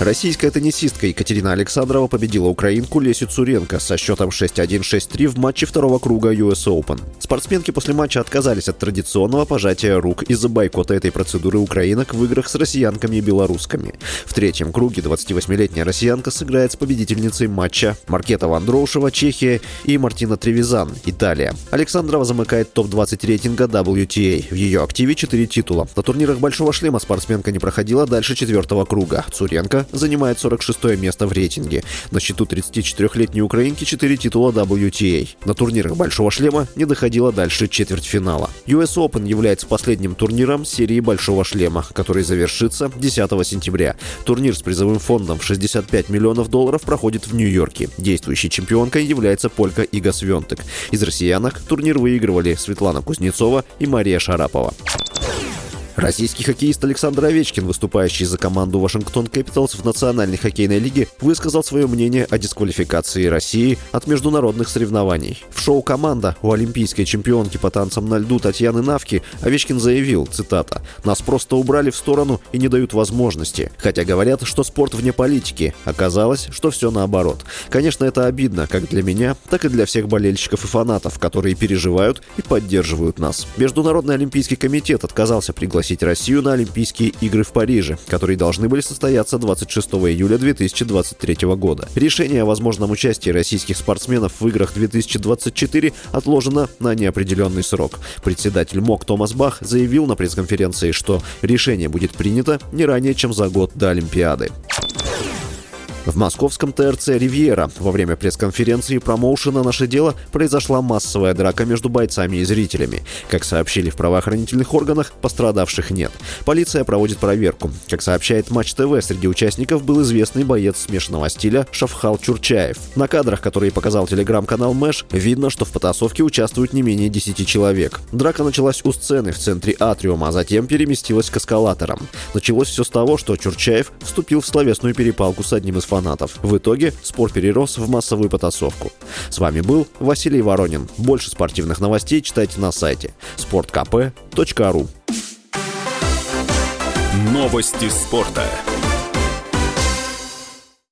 Российская теннисистка Екатерина Александрова победила украинку Лесю Цуренко со счетом 6-1-6-3 в матче второго круга US Open. Спортсменки после матча отказались от традиционного пожатия рук из-за бойкота этой процедуры украинок в играх с россиянками и белорусками. В третьем круге 28-летняя россиянка сыграет с победительницей матча Маркета Вандроушева, Чехия и Мартина Тревизан, Италия. Александрова замыкает топ-20 рейтинга WTA. В ее активе 4 титула. На турнирах Большого шлема спортсменка не проходила дальше четвертого круга. Цуренко занимает 46 место в рейтинге. На счету 34-летней украинки 4 титула WTA. На турнирах Большого шлема не доходила дальше четвертьфинала. US Open является последним турниром серии Большого шлема, который завершится 10 сентября. Турнир с призовым фондом в 65 миллионов долларов проходит в Нью-Йорке. Действующей чемпионкой является полька Ига Свентек. Из россиянок турнир выигрывали Светлана Кузнецова и Мария Шарапова. Российский хоккеист Александр Овечкин, выступающий за команду Вашингтон Кэпиталс в Национальной хоккейной лиге, высказал свое мнение о дисквалификации России от международных соревнований. В шоу «Команда» у олимпийской чемпионки по танцам на льду Татьяны Навки Овечкин заявил, цитата, «Нас просто убрали в сторону и не дают возможности. Хотя говорят, что спорт вне политики. Оказалось, что все наоборот. Конечно, это обидно как для меня, так и для всех болельщиков и фанатов, которые переживают и поддерживают нас. Международный олимпийский комитет отказался пригласить пригласить Россию на Олимпийские игры в Париже, которые должны были состояться 26 июля 2023 года. Решение о возможном участии российских спортсменов в играх 2024 отложено на неопределенный срок. Председатель МОК Томас Бах заявил на пресс-конференции, что решение будет принято не ранее, чем за год до Олимпиады. В московском ТРЦ «Ривьера» во время пресс-конференции промоушена «Наше дело» произошла массовая драка между бойцами и зрителями. Как сообщили в правоохранительных органах, пострадавших нет. Полиция проводит проверку. Как сообщает Матч ТВ, среди участников был известный боец смешанного стиля Шафхал Чурчаев. На кадрах, которые показал телеграм-канал Мэш, видно, что в потасовке участвуют не менее 10 человек. Драка началась у сцены в центре атриума, а затем переместилась к эскалаторам. Началось все с того, что Чурчаев вступил в словесную перепалку с одним из фанатов фанатов. В итоге спор перерос в массовую потасовку. С вами был Василий Воронин. Больше спортивных новостей читайте на сайте sportkp.ru Новости спорта.